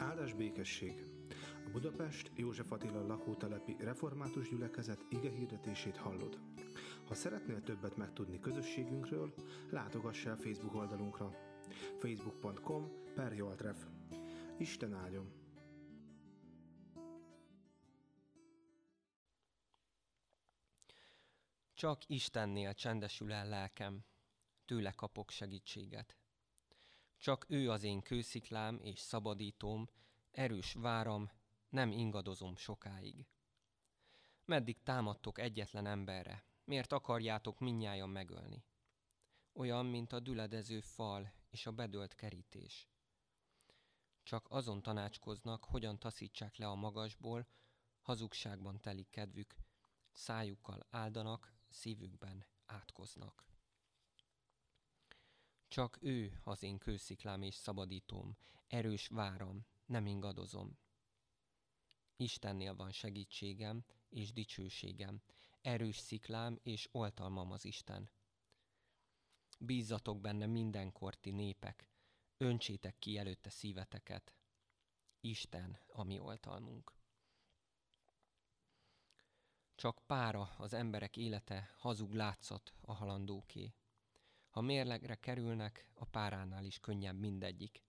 Áldás békesség! A Budapest József Attila lakótelepi református gyülekezet ige hirdetését hallod. Ha szeretnél többet megtudni közösségünkről, látogass el Facebook oldalunkra facebook.com per Joltref. Isten áldjon! Csak Istennél csendesül el lelkem, tőle kapok segítséget. Csak ő az én kősziklám és szabadítóm, erős váram, nem ingadozom sokáig. Meddig támadtok egyetlen emberre? Miért akarjátok minnyájan megölni? Olyan, mint a düledező fal és a bedölt kerítés. Csak azon tanácskoznak, hogyan taszítsák le a magasból, hazugságban telik kedvük, szájukkal áldanak, szívükben átkoznak. Csak ő az én kősziklám és szabadítóm, erős váram, nem ingadozom. Istennél van segítségem és dicsőségem, erős sziklám és oltalmam az Isten. Bízzatok benne mindenkorti népek, öntsétek ki előtte szíveteket. Isten a mi oltalmunk. Csak pára az emberek élete hazug látszat a halandóké. Ha mérlegre kerülnek, a páránál is könnyebb mindegyik.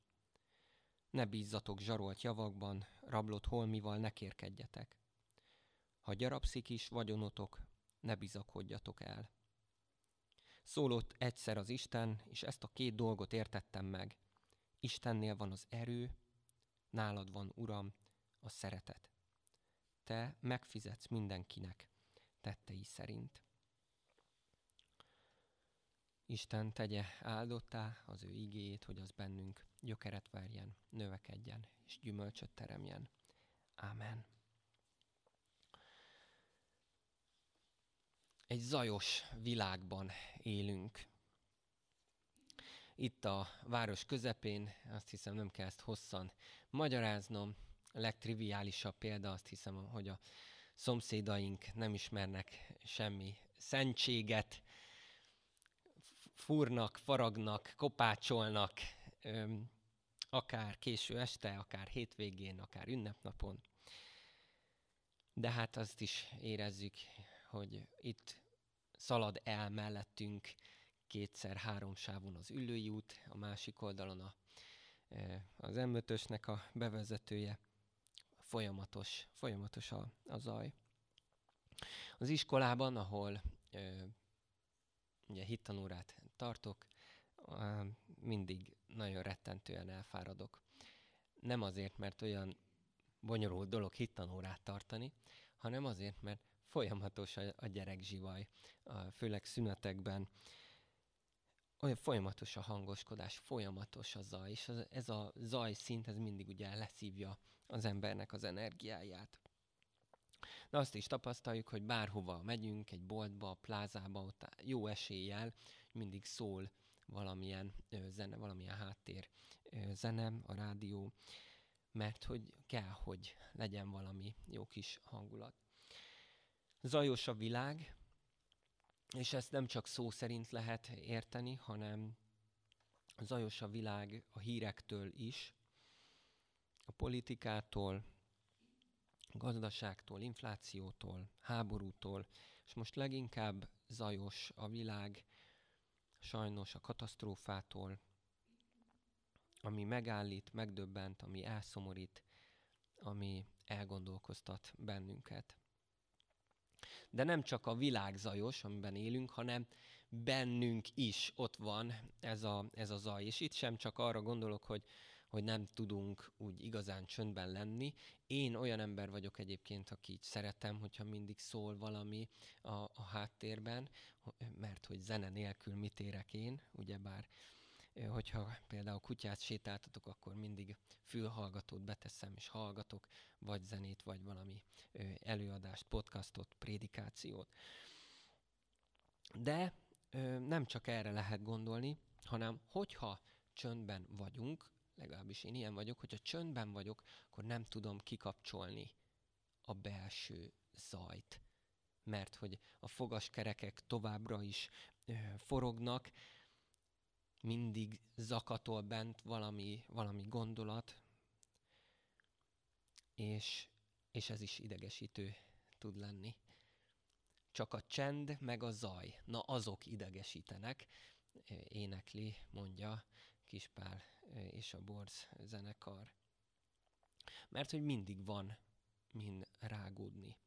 Ne bízzatok zsarolt javakban, rablott holmival ne kérkedjetek. Ha gyarapszik is vagyonotok, ne bizakodjatok el. Szólott egyszer az Isten, és ezt a két dolgot értettem meg. Istennél van az erő, nálad van, Uram, a szeretet. Te megfizetsz mindenkinek tettei szerint. Isten tegye áldottá az ő igéjét, hogy az bennünk gyökeret verjen, növekedjen és gyümölcsöt teremjen. Ámen. Egy zajos világban élünk. Itt a város közepén, azt hiszem nem kell ezt hosszan magyaráznom, a legtriviálisabb példa azt hiszem, hogy a szomszédaink nem ismernek semmi szentséget, fúrnak, faragnak, kopácsolnak, akár késő este, akár hétvégén, akár ünnepnapon. De hát azt is érezzük, hogy itt szalad el mellettünk kétszer-három sávon az ülői út, a másik oldalon a, az m a bevezetője. Folyamatos, folyamatos a, a zaj. Az iskolában, ahol ugye hittanórát tartok, mindig nagyon rettentően elfáradok. Nem azért, mert olyan bonyolult dolog hittanórát tartani, hanem azért, mert folyamatos a gyerekzsivaj, főleg szünetekben, olyan folyamatos a hangoskodás, folyamatos a zaj, és ez a zaj szint, ez mindig ugye leszívja az embernek az energiáját. De azt is tapasztaljuk, hogy bárhova megyünk, egy boltba, plázába, ott jó eséllyel mindig szól valamilyen ö, zene, valamilyen háttér ö, zene, a rádió, mert hogy kell, hogy legyen valami jó kis hangulat. Zajos a világ, és ezt nem csak szó szerint lehet érteni, hanem zajos a világ a hírektől is, a politikától, gazdaságtól, inflációtól, háborútól, és most leginkább zajos a világ sajnos a katasztrófától, ami megállít, megdöbbent, ami elszomorít, ami elgondolkoztat bennünket. De nem csak a világ zajos, amiben élünk, hanem bennünk is ott van ez a, ez a zaj. És itt sem csak arra gondolok, hogy, hogy nem tudunk úgy igazán csöndben lenni. Én olyan ember vagyok egyébként, aki így szeretem, hogyha mindig szól valami a, a háttérben, mert hogy zene nélkül mit érek én, ugyebár hogyha például kutyát sétáltatok, akkor mindig fülhallgatót beteszem, és hallgatok, vagy zenét, vagy valami előadást, podcastot, prédikációt. De nem csak erre lehet gondolni, hanem hogyha csöndben vagyunk, legalábbis én ilyen vagyok, hogyha csöndben vagyok, akkor nem tudom kikapcsolni a belső zajt. Mert hogy a fogaskerekek továbbra is ö, forognak, mindig zakatol bent valami, valami gondolat, és, és ez is idegesítő tud lenni. Csak a csend meg a zaj, na azok idegesítenek, énekli, mondja Kispál és a Borz zenekar. Mert hogy mindig van min rágódni.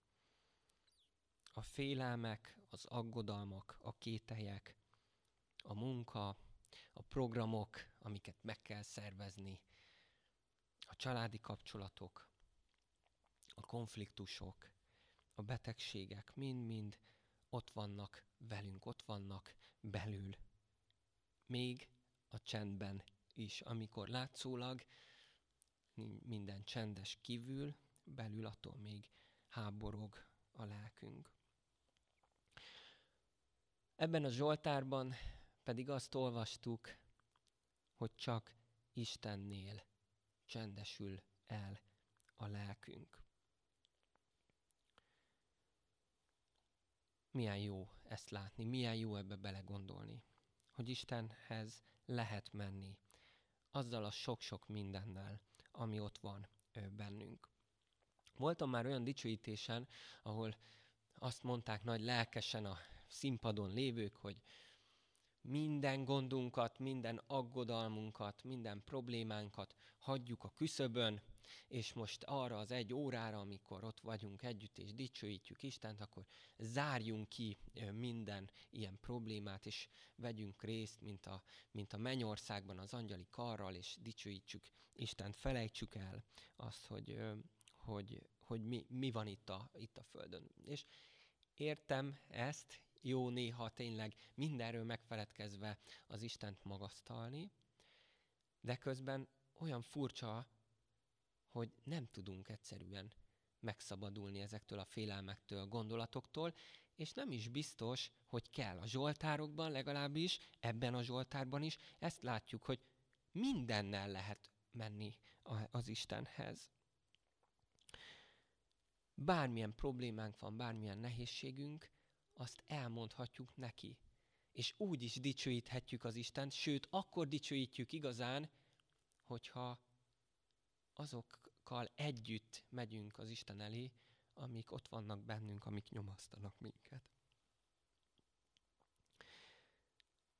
A félelmek, az aggodalmak, a kételyek, a munka, a programok, amiket meg kell szervezni, a családi kapcsolatok, a konfliktusok, a betegségek mind-mind ott vannak velünk, ott vannak belül. Még a csendben is, amikor látszólag minden csendes kívül, belül attól még háborog a lelkünk. Ebben a Zsoltárban pedig azt olvastuk, hogy csak Istennél csendesül el a lelkünk. Milyen jó ezt látni, milyen jó ebbe belegondolni, hogy Istenhez lehet menni, azzal a sok-sok mindennel, ami ott van bennünk. Voltam már olyan dicsőítésen, ahol azt mondták nagy lelkesen a színpadon lévők, hogy minden gondunkat, minden aggodalmunkat, minden problémánkat hagyjuk a küszöbön, és most arra az egy órára, amikor ott vagyunk együtt és dicsőítjük Istent, akkor zárjunk ki minden ilyen problémát, és vegyünk részt, mint a, mint a mennyországban az angyali karral, és dicsőítsük Istent, felejtsük el azt, hogy, hogy, hogy mi, mi van itt a, itt a Földön. És értem ezt, jó néha tényleg mindenről megfeledkezve az Istent magasztalni, de közben olyan furcsa, hogy nem tudunk egyszerűen megszabadulni ezektől a félelmektől, a gondolatoktól, és nem is biztos, hogy kell. A Zsoltárokban legalábbis, ebben a Zsoltárban is ezt látjuk, hogy mindennel lehet menni az Istenhez. Bármilyen problémánk van, bármilyen nehézségünk, azt elmondhatjuk neki. És úgy is dicsőíthetjük az Istent, sőt, akkor dicsőítjük igazán, hogyha azokkal együtt megyünk az Isten elé, amik ott vannak bennünk, amik nyomasztanak minket.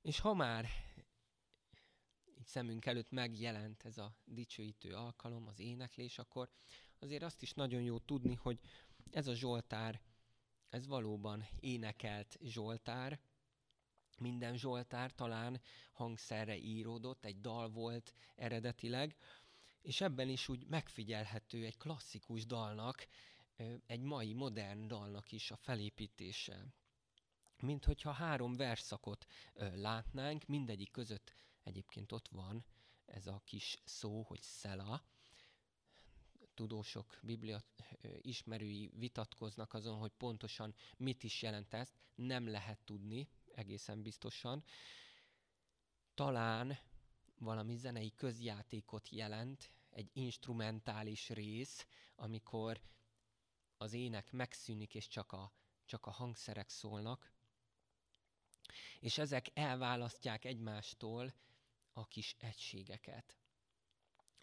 És ha már így szemünk előtt megjelent ez a dicsőítő alkalom, az éneklés, akkor azért azt is nagyon jó tudni, hogy ez a Zsoltár ez valóban énekelt Zsoltár, minden Zsoltár talán hangszerre íródott, egy dal volt eredetileg, és ebben is úgy megfigyelhető egy klasszikus dalnak, egy mai modern dalnak is a felépítése. Mint hogyha három verszakot látnánk, mindegyik között egyébként ott van ez a kis szó, hogy szela, tudósok, biblia ismerői vitatkoznak azon, hogy pontosan mit is jelent ezt, nem lehet tudni egészen biztosan. Talán valami zenei közjátékot jelent, egy instrumentális rész, amikor az ének megszűnik, és csak a, csak a hangszerek szólnak, és ezek elválasztják egymástól a kis egységeket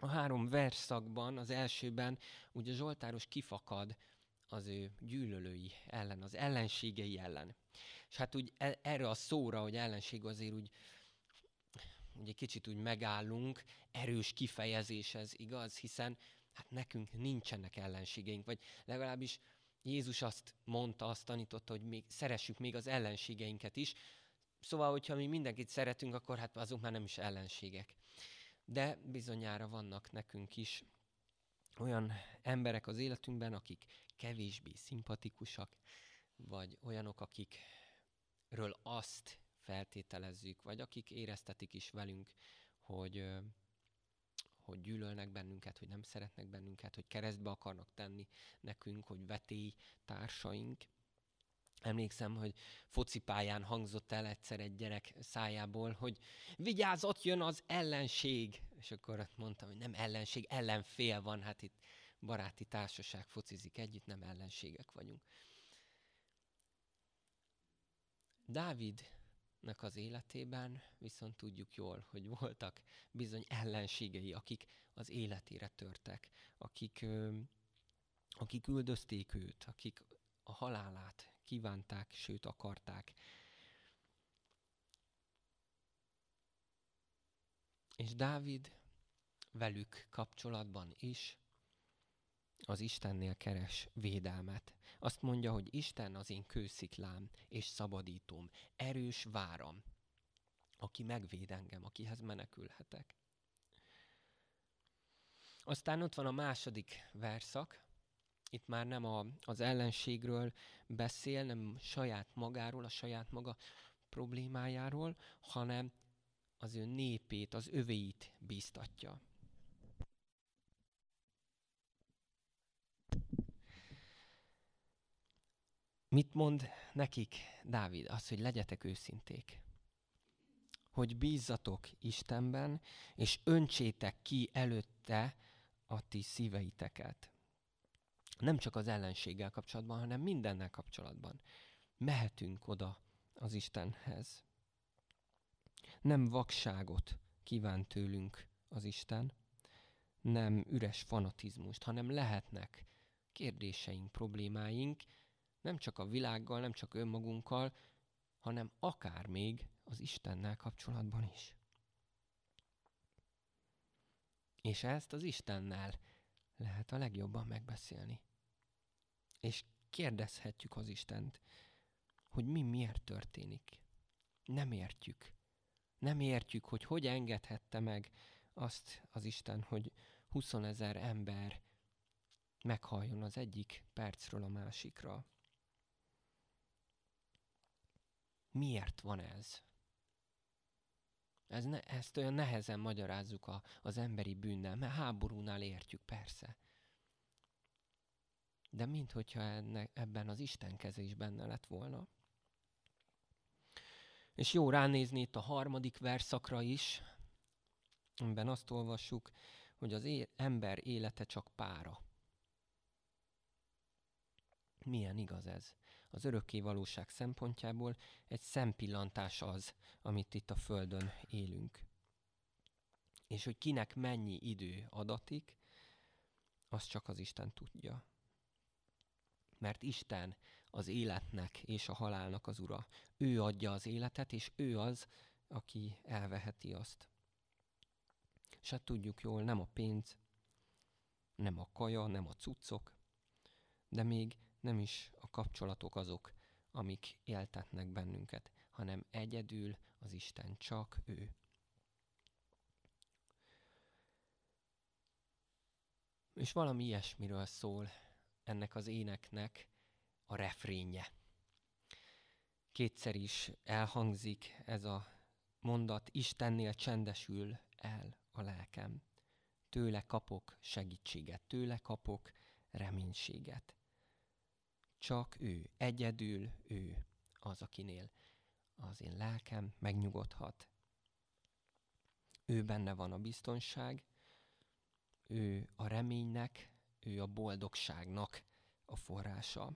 a három verszakban, az elsőben ugye Zsoltáros kifakad az ő gyűlölői ellen, az ellenségei ellen. És hát úgy e, erre a szóra, hogy ellenség azért úgy, úgy egy kicsit úgy megállunk, erős kifejezés ez igaz, hiszen hát nekünk nincsenek ellenségeink, vagy legalábbis Jézus azt mondta, azt tanította, hogy még szeressük még az ellenségeinket is. Szóval, hogyha mi mindenkit szeretünk, akkor hát azok már nem is ellenségek de bizonyára vannak nekünk is olyan emberek az életünkben, akik kevésbé szimpatikusak, vagy olyanok, akikről azt feltételezzük, vagy akik éreztetik is velünk, hogy, hogy gyűlölnek bennünket, hogy nem szeretnek bennünket, hogy keresztbe akarnak tenni nekünk, hogy vetély társaink. Emlékszem, hogy focipályán hangzott el egyszer egy gyerek szájából, hogy vigyázz, ott jön az ellenség. És akkor mondtam, hogy nem ellenség, ellenfél van, hát itt baráti társaság focizik együtt, nem ellenségek vagyunk. Dávidnak az életében viszont tudjuk jól, hogy voltak bizony ellenségei, akik az életére törtek, akik akik üldözték őt, akik a halálát kívánták, sőt akarták. És Dávid velük kapcsolatban is az Istennél keres védelmet. Azt mondja, hogy Isten az én kősziklám és szabadítom, erős váram, aki megvéd engem, akihez menekülhetek. Aztán ott van a második verszak, itt már nem a, az ellenségről beszél, nem saját magáról, a saját maga problémájáról, hanem az ő népét, az övéit bíztatja. Mit mond nekik Dávid? Az, hogy legyetek őszinték. Hogy bízzatok Istenben, és öntsétek ki előtte a ti szíveiteket. Nem csak az ellenséggel kapcsolatban, hanem mindennel kapcsolatban. Mehetünk oda az Istenhez. Nem vakságot kíván tőlünk az Isten, nem üres fanatizmust, hanem lehetnek kérdéseink, problémáink, nem csak a világgal, nem csak önmagunkkal, hanem akár még az Istennel kapcsolatban is. És ezt az Istennel lehet a legjobban megbeszélni. És kérdezhetjük az Istent, hogy mi miért történik. Nem értjük. Nem értjük, hogy hogy engedhette meg azt az Isten, hogy 20 ezer ember meghalljon az egyik percről a másikra. Miért van ez? ez ne, ezt olyan nehezen magyarázzuk a, az emberi bűnnel, mert háborúnál értjük, persze. De minthogyha enne, ebben az Isten keze is benne lett volna. És jó ránézni itt a harmadik verszakra is, amiben azt olvassuk, hogy az é- ember élete csak pára. Milyen igaz ez? Az örökké valóság szempontjából egy szempillantás az, amit itt a Földön élünk. És hogy kinek mennyi idő adatik, azt csak az Isten tudja. Mert Isten az életnek és a halálnak az ura. Ő adja az életet, és ő az, aki elveheti azt. És hát tudjuk jól, nem a pénz, nem a kaja, nem a cuccok, de még nem is kapcsolatok azok, amik éltetnek bennünket, hanem egyedül az Isten, csak ő. És valami ilyesmiről szól ennek az éneknek a refrénje. Kétszer is elhangzik ez a mondat, Istennél csendesül el a lelkem. Tőle kapok segítséget, tőle kapok reménységet. Csak ő, egyedül ő az, akinél az én lelkem megnyugodhat. Ő benne van a biztonság, ő a reménynek, ő a boldogságnak a forrása.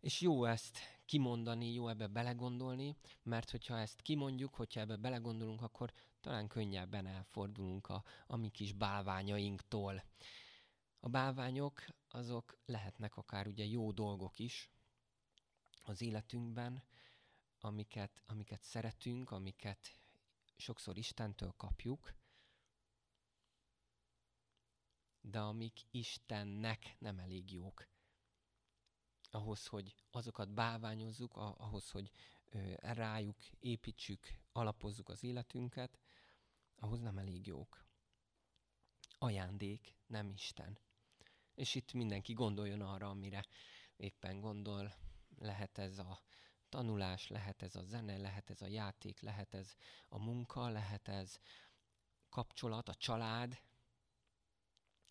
És jó ezt kimondani, jó ebbe belegondolni, mert hogyha ezt kimondjuk, hogyha ebbe belegondolunk, akkor talán könnyebben elfordulunk a, a mi kis bálványainktól. A bálványok azok lehetnek akár ugye jó dolgok is az életünkben, amiket, amiket szeretünk, amiket sokszor Istentől kapjuk, de amik Istennek nem elég jók. Ahhoz, hogy azokat bálványozzuk, ahhoz, hogy rájuk építsük, alapozzuk az életünket, ahhoz nem elég jók. Ajándék, nem Isten. És itt mindenki gondoljon arra, amire éppen gondol. Lehet ez a tanulás, lehet ez a zene, lehet ez a játék, lehet ez a munka, lehet ez kapcsolat, a család,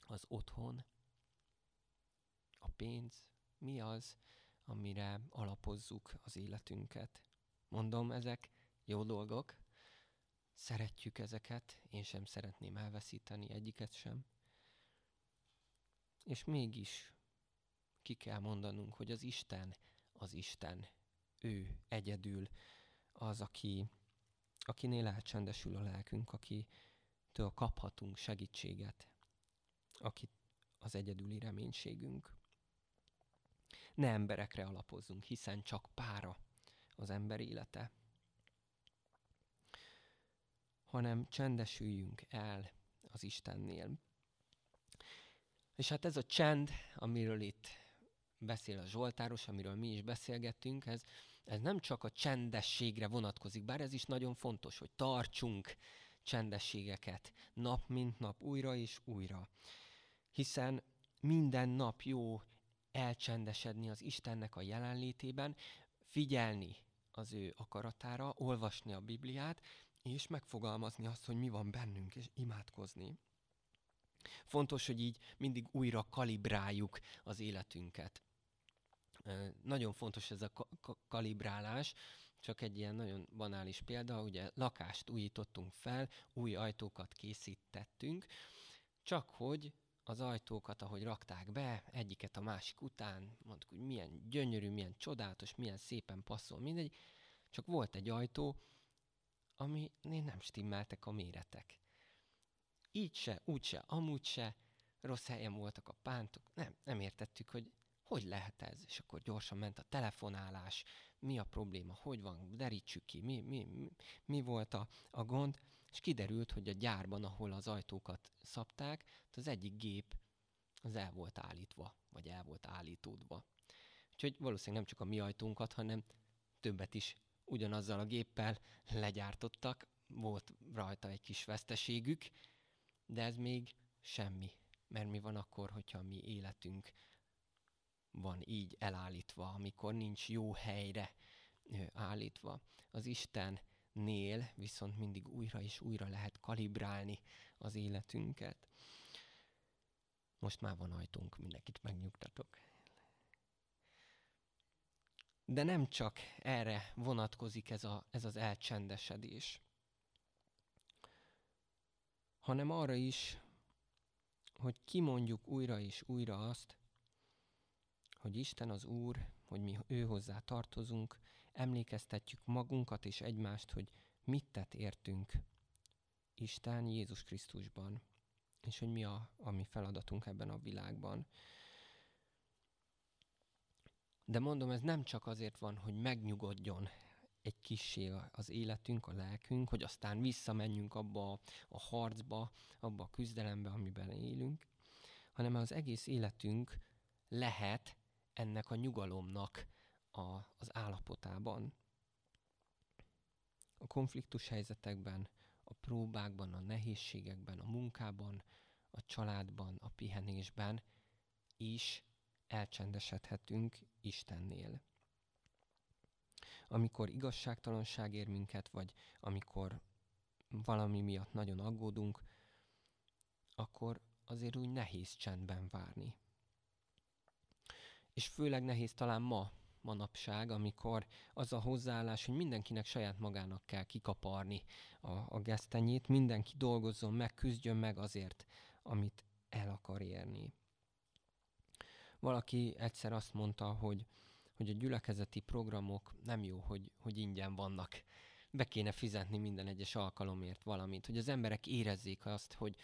az otthon, a pénz. Mi az, amire alapozzuk az életünket? Mondom, ezek jó dolgok, szeretjük ezeket, én sem szeretném elveszíteni egyiket sem. És mégis ki kell mondanunk, hogy az Isten az Isten. Ő egyedül az, aki, akinél elcsendesül a lelkünk, akitől kaphatunk segítséget, akit az egyedüli reménységünk. Ne emberekre alapozzunk, hiszen csak pára az ember élete, hanem csendesüljünk el az Istennél. És hát ez a csend, amiről itt beszél a Zsoltáros, amiről mi is beszélgettünk, ez, ez nem csak a csendességre vonatkozik, bár ez is nagyon fontos, hogy tartsunk csendességeket nap mint nap, újra és újra. Hiszen minden nap jó elcsendesedni az Istennek a jelenlétében, figyelni az ő akaratára, olvasni a Bibliát, és megfogalmazni azt, hogy mi van bennünk, és imádkozni. Fontos, hogy így mindig újra kalibráljuk az életünket. Nagyon fontos ez a kalibrálás, csak egy ilyen nagyon banális példa, ugye lakást újítottunk fel, új ajtókat készítettünk, csak hogy az ajtókat, ahogy rakták be, egyiket a másik után, mondtuk, hogy milyen gyönyörű, milyen csodálatos, milyen szépen passzol, mindegy, csak volt egy ajtó, ami nem stimmeltek a méretek. Így se, úgy se, amúgy se, rossz helyen voltak a pántok, nem, nem értettük, hogy hogy lehet ez? És akkor gyorsan ment a telefonálás, mi a probléma, hogy van, derítsük ki, mi, mi, mi, mi volt a, a gond, és kiderült, hogy a gyárban, ahol az ajtókat szabták, az egyik gép az el volt állítva, vagy el volt állítódva. Úgyhogy valószínűleg nem csak a mi ajtónkat, hanem többet is ugyanazzal a géppel legyártottak, volt rajta egy kis veszteségük, de ez még semmi. Mert mi van akkor, hogyha mi életünk van így elállítva, amikor nincs jó helyre állítva. Az Istennél viszont mindig újra és újra lehet kalibrálni az életünket. Most már van ajtónk, mindenkit megnyugtatok. De nem csak erre vonatkozik ez, a, ez az elcsendesedés, hanem arra is, hogy kimondjuk újra és újra azt, hogy Isten az Úr, hogy mi ő hozzá tartozunk, emlékeztetjük magunkat és egymást, hogy mit tett értünk Isten Jézus Krisztusban, és hogy mi a, a mi feladatunk ebben a világban. De mondom, ez nem csak azért van, hogy megnyugodjon egy kissé az életünk, a lelkünk, hogy aztán visszamenjünk abba a harcba, abba a küzdelembe, amiben élünk, hanem az egész életünk lehet ennek a nyugalomnak a, az állapotában. A konfliktus helyzetekben, a próbákban, a nehézségekben, a munkában, a családban, a pihenésben is elcsendesedhetünk Istennél. Amikor igazságtalanság ér minket, vagy amikor valami miatt nagyon aggódunk, akkor azért úgy nehéz csendben várni. És főleg nehéz talán ma, manapság, amikor az a hozzáállás, hogy mindenkinek saját magának kell kikaparni a, a gesztenyét, mindenki dolgozzon meg, küzdjön meg azért, amit el akar érni. Valaki egyszer azt mondta, hogy, hogy a gyülekezeti programok nem jó, hogy, hogy ingyen vannak. Be kéne fizetni minden egyes alkalomért valamit, hogy az emberek érezzék azt, hogy,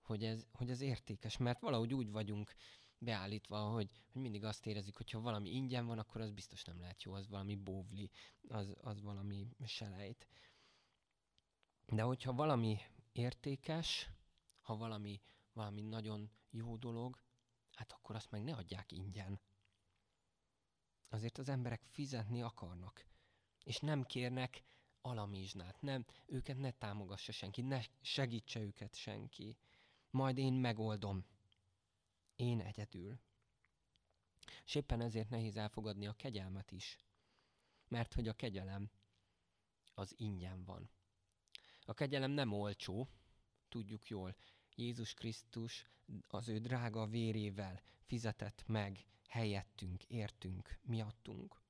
hogy, ez, hogy ez értékes, mert valahogy úgy vagyunk beállítva, hogy, hogy mindig azt érezzük, hogy ha valami ingyen van, akkor az biztos nem lehet jó, az valami bóvli, az, az valami selejt. De hogyha valami értékes, ha valami, valami nagyon jó dolog, hát akkor azt meg ne adják ingyen. Azért az emberek fizetni akarnak, és nem kérnek alamizsnát, nem, őket ne támogassa senki, ne segítse őket senki. Majd én megoldom. Én egyedül. És éppen ezért nehéz elfogadni a kegyelmet is. Mert hogy a kegyelem az ingyen van. A kegyelem nem olcsó, tudjuk jól. Jézus Krisztus az ő drága vérével fizetett meg helyettünk, értünk, miattunk,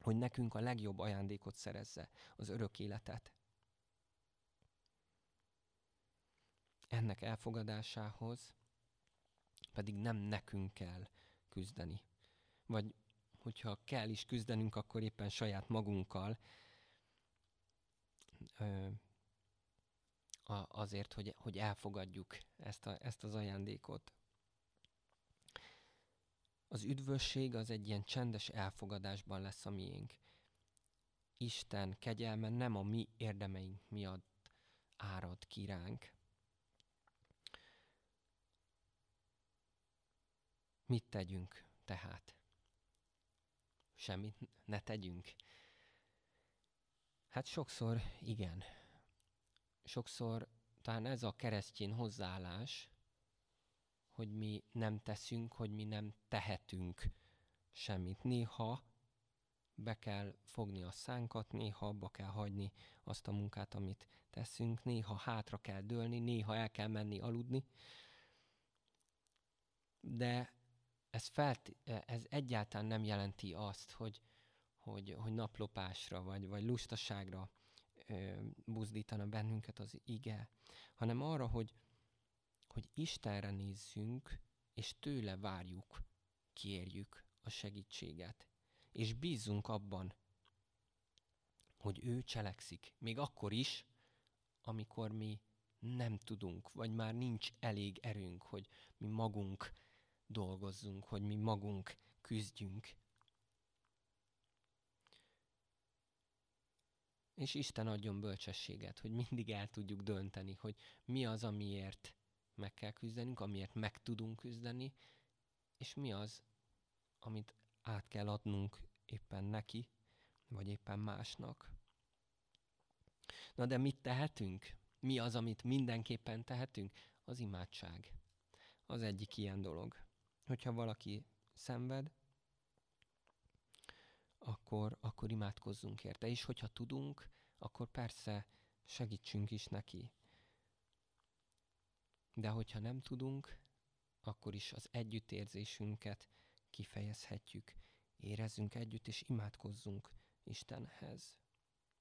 hogy nekünk a legjobb ajándékot szerezze, az örök életet. Ennek elfogadásához pedig nem nekünk kell küzdeni. Vagy hogyha kell is küzdenünk, akkor éppen saját magunkkal, azért, hogy, hogy elfogadjuk ezt, a, ezt az ajándékot. Az üdvösség az egy ilyen csendes elfogadásban lesz a miénk. Isten kegyelme nem a mi érdemeink miatt árad ki ránk. Mit tegyünk tehát? Semmit ne tegyünk. Hát sokszor igen. Sokszor talán ez a keresztjén hozzáállás, hogy mi nem teszünk, hogy mi nem tehetünk semmit. Néha be kell fogni a szánkat, néha abba kell hagyni azt a munkát, amit teszünk, néha hátra kell dőlni, néha el kell menni aludni. De ez, felt, ez egyáltalán nem jelenti azt, hogy, hogy, hogy naplopásra vagy, vagy lustaságra ö, buzdítana bennünket az ige, hanem arra, hogy, hogy Istenre nézzünk, és tőle várjuk, kérjük a segítséget. És bízzunk abban, hogy ő cselekszik, még akkor is, amikor mi nem tudunk, vagy már nincs elég erőnk, hogy mi magunk dolgozzunk, hogy mi magunk küzdjünk. És Isten adjon bölcsességet, hogy mindig el tudjuk dönteni, hogy mi az, amiért meg kell küzdenünk, amiért meg tudunk küzdeni, és mi az, amit át kell adnunk éppen neki, vagy éppen másnak. Na de mit tehetünk? Mi az, amit mindenképpen tehetünk? Az imádság. Az egyik ilyen dolog. Hogyha valaki szenved, akkor, akkor imádkozzunk érte. És hogyha tudunk, akkor persze segítsünk is neki. De hogyha nem tudunk, akkor is az együttérzésünket kifejezhetjük. Érezzünk együtt, és imádkozzunk Istenhez.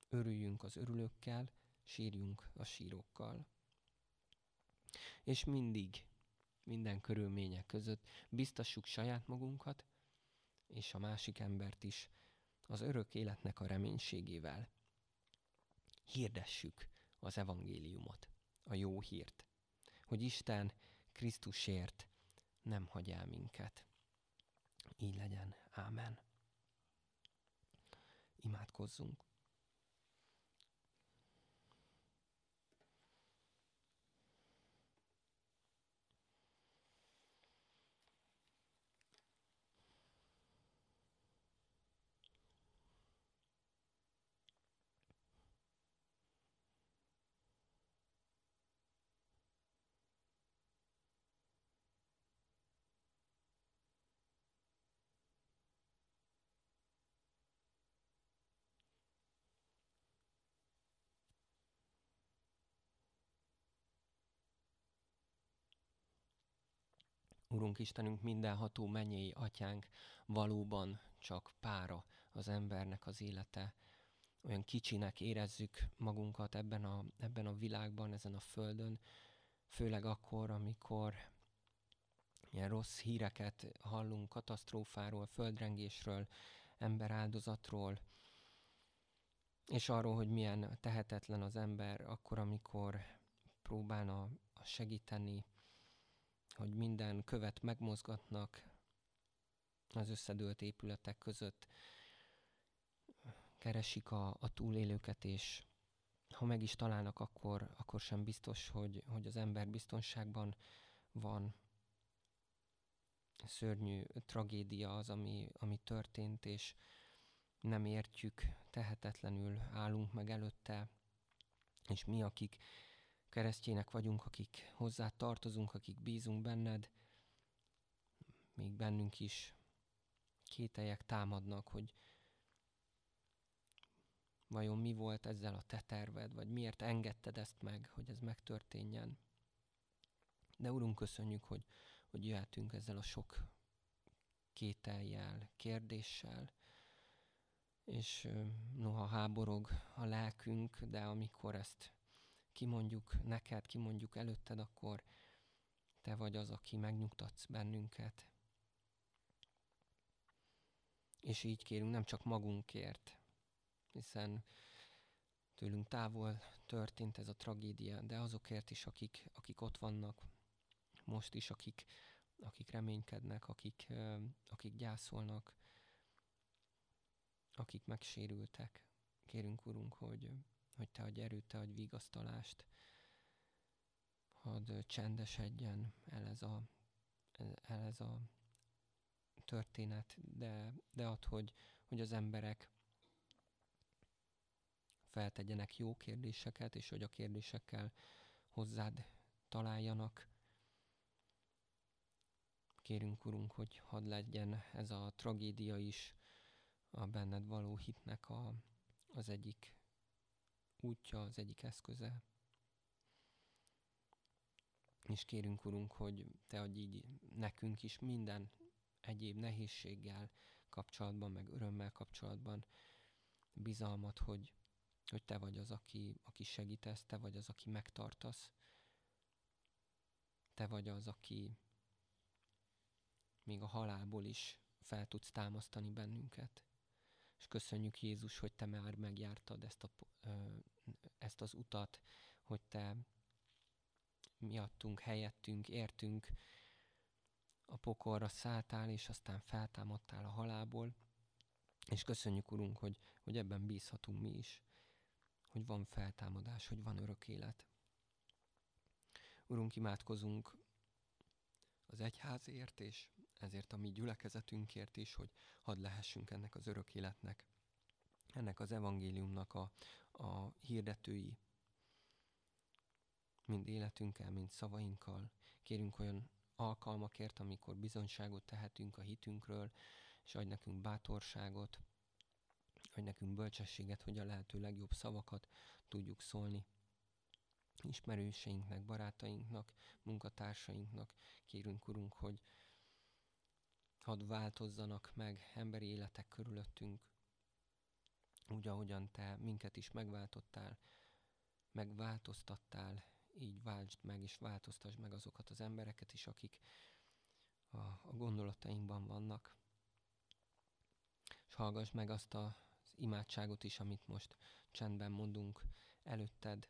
Örüljünk az örülőkkel, sírjunk a sírókkal. És mindig, minden körülmények között biztassuk saját magunkat, és a másik embert is az örök életnek a reménységével. Hirdessük az evangéliumot, a jó hírt hogy Isten Krisztusért nem hagy el minket. Így legyen. Ámen. Imádkozzunk. Urunk Istenünk, mindenható mennyei atyánk, valóban csak pára az embernek az élete. Olyan kicsinek érezzük magunkat ebben a, ebben a világban, ezen a földön, főleg akkor, amikor ilyen rossz híreket hallunk katasztrófáról, földrengésről, emberáldozatról, és arról, hogy milyen tehetetlen az ember akkor, amikor próbálna segíteni, hogy minden követ megmozgatnak az összedőlt épületek között, keresik a, a túlélőket, és ha meg is találnak, akkor, akkor sem biztos, hogy, hogy az ember biztonságban van. Szörnyű tragédia az, ami, ami történt, és nem értjük, tehetetlenül állunk meg előtte, és mi, akik keresztjének vagyunk, akik hozzá tartozunk, akik bízunk benned, még bennünk is kételyek támadnak, hogy vajon mi volt ezzel a te terved, vagy miért engedted ezt meg, hogy ez megtörténjen. De Urunk, köszönjük, hogy, hogy jöhetünk ezzel a sok kételjel, kérdéssel, és noha háborog a lelkünk, de amikor ezt kimondjuk neked, kimondjuk előtted, akkor te vagy az, aki megnyugtatsz bennünket. És így kérünk nem csak magunkért, hiszen tőlünk távol történt ez a tragédia, de azokért is, akik, akik ott vannak most is, akik akik reménykednek, akik, akik gyászolnak, akik megsérültek. Kérünk, Urunk, hogy, hogy Te adj erőt, Te adj vigasztalást, hadd csendesedjen el ez a, el ez a történet, de, de ad, hogy, hogy az emberek feltegyenek jó kérdéseket, és hogy a kérdésekkel hozzád találjanak. Kérünk, Urunk, hogy hadd legyen ez a tragédia is a benned való hitnek a, az egyik útja, az egyik eszköze. És kérünk, Urunk, hogy Te adj így nekünk is minden egyéb nehézséggel kapcsolatban, meg örömmel kapcsolatban bizalmat, hogy, hogy Te vagy az, aki, aki segítesz, Te vagy az, aki megtartasz, Te vagy az, aki még a halálból is fel tudsz támasztani bennünket. És köszönjük Jézus, hogy Te már megjártad ezt, a, ezt az utat, hogy Te miattunk, helyettünk, értünk, a pokolra szálltál, és aztán feltámadtál a halálból, és köszönjük, Urunk, hogy, hogy ebben bízhatunk mi is, hogy van feltámadás, hogy van örök élet. Urunk, imádkozunk az egyházért, és ezért a mi gyülekezetünkért is, hogy hadd lehessünk ennek az örök életnek, ennek az evangéliumnak a, a hirdetői, mind életünkkel, mind szavainkkal. Kérünk olyan alkalmakért, amikor bizonyságot tehetünk a hitünkről, és adj nekünk bátorságot, adj nekünk bölcsességet, hogy a lehető legjobb szavakat tudjuk szólni ismerőseinknek, barátainknak, munkatársainknak. Kérünk, Urunk, hogy hadd változzanak meg emberi életek körülöttünk, úgy, ahogyan Te minket is megváltottál, megváltoztattál, így váltsd meg, és változtasd meg azokat az embereket is, akik a, a gondolatainkban vannak. És hallgass meg azt az imádságot is, amit most csendben mondunk előtted.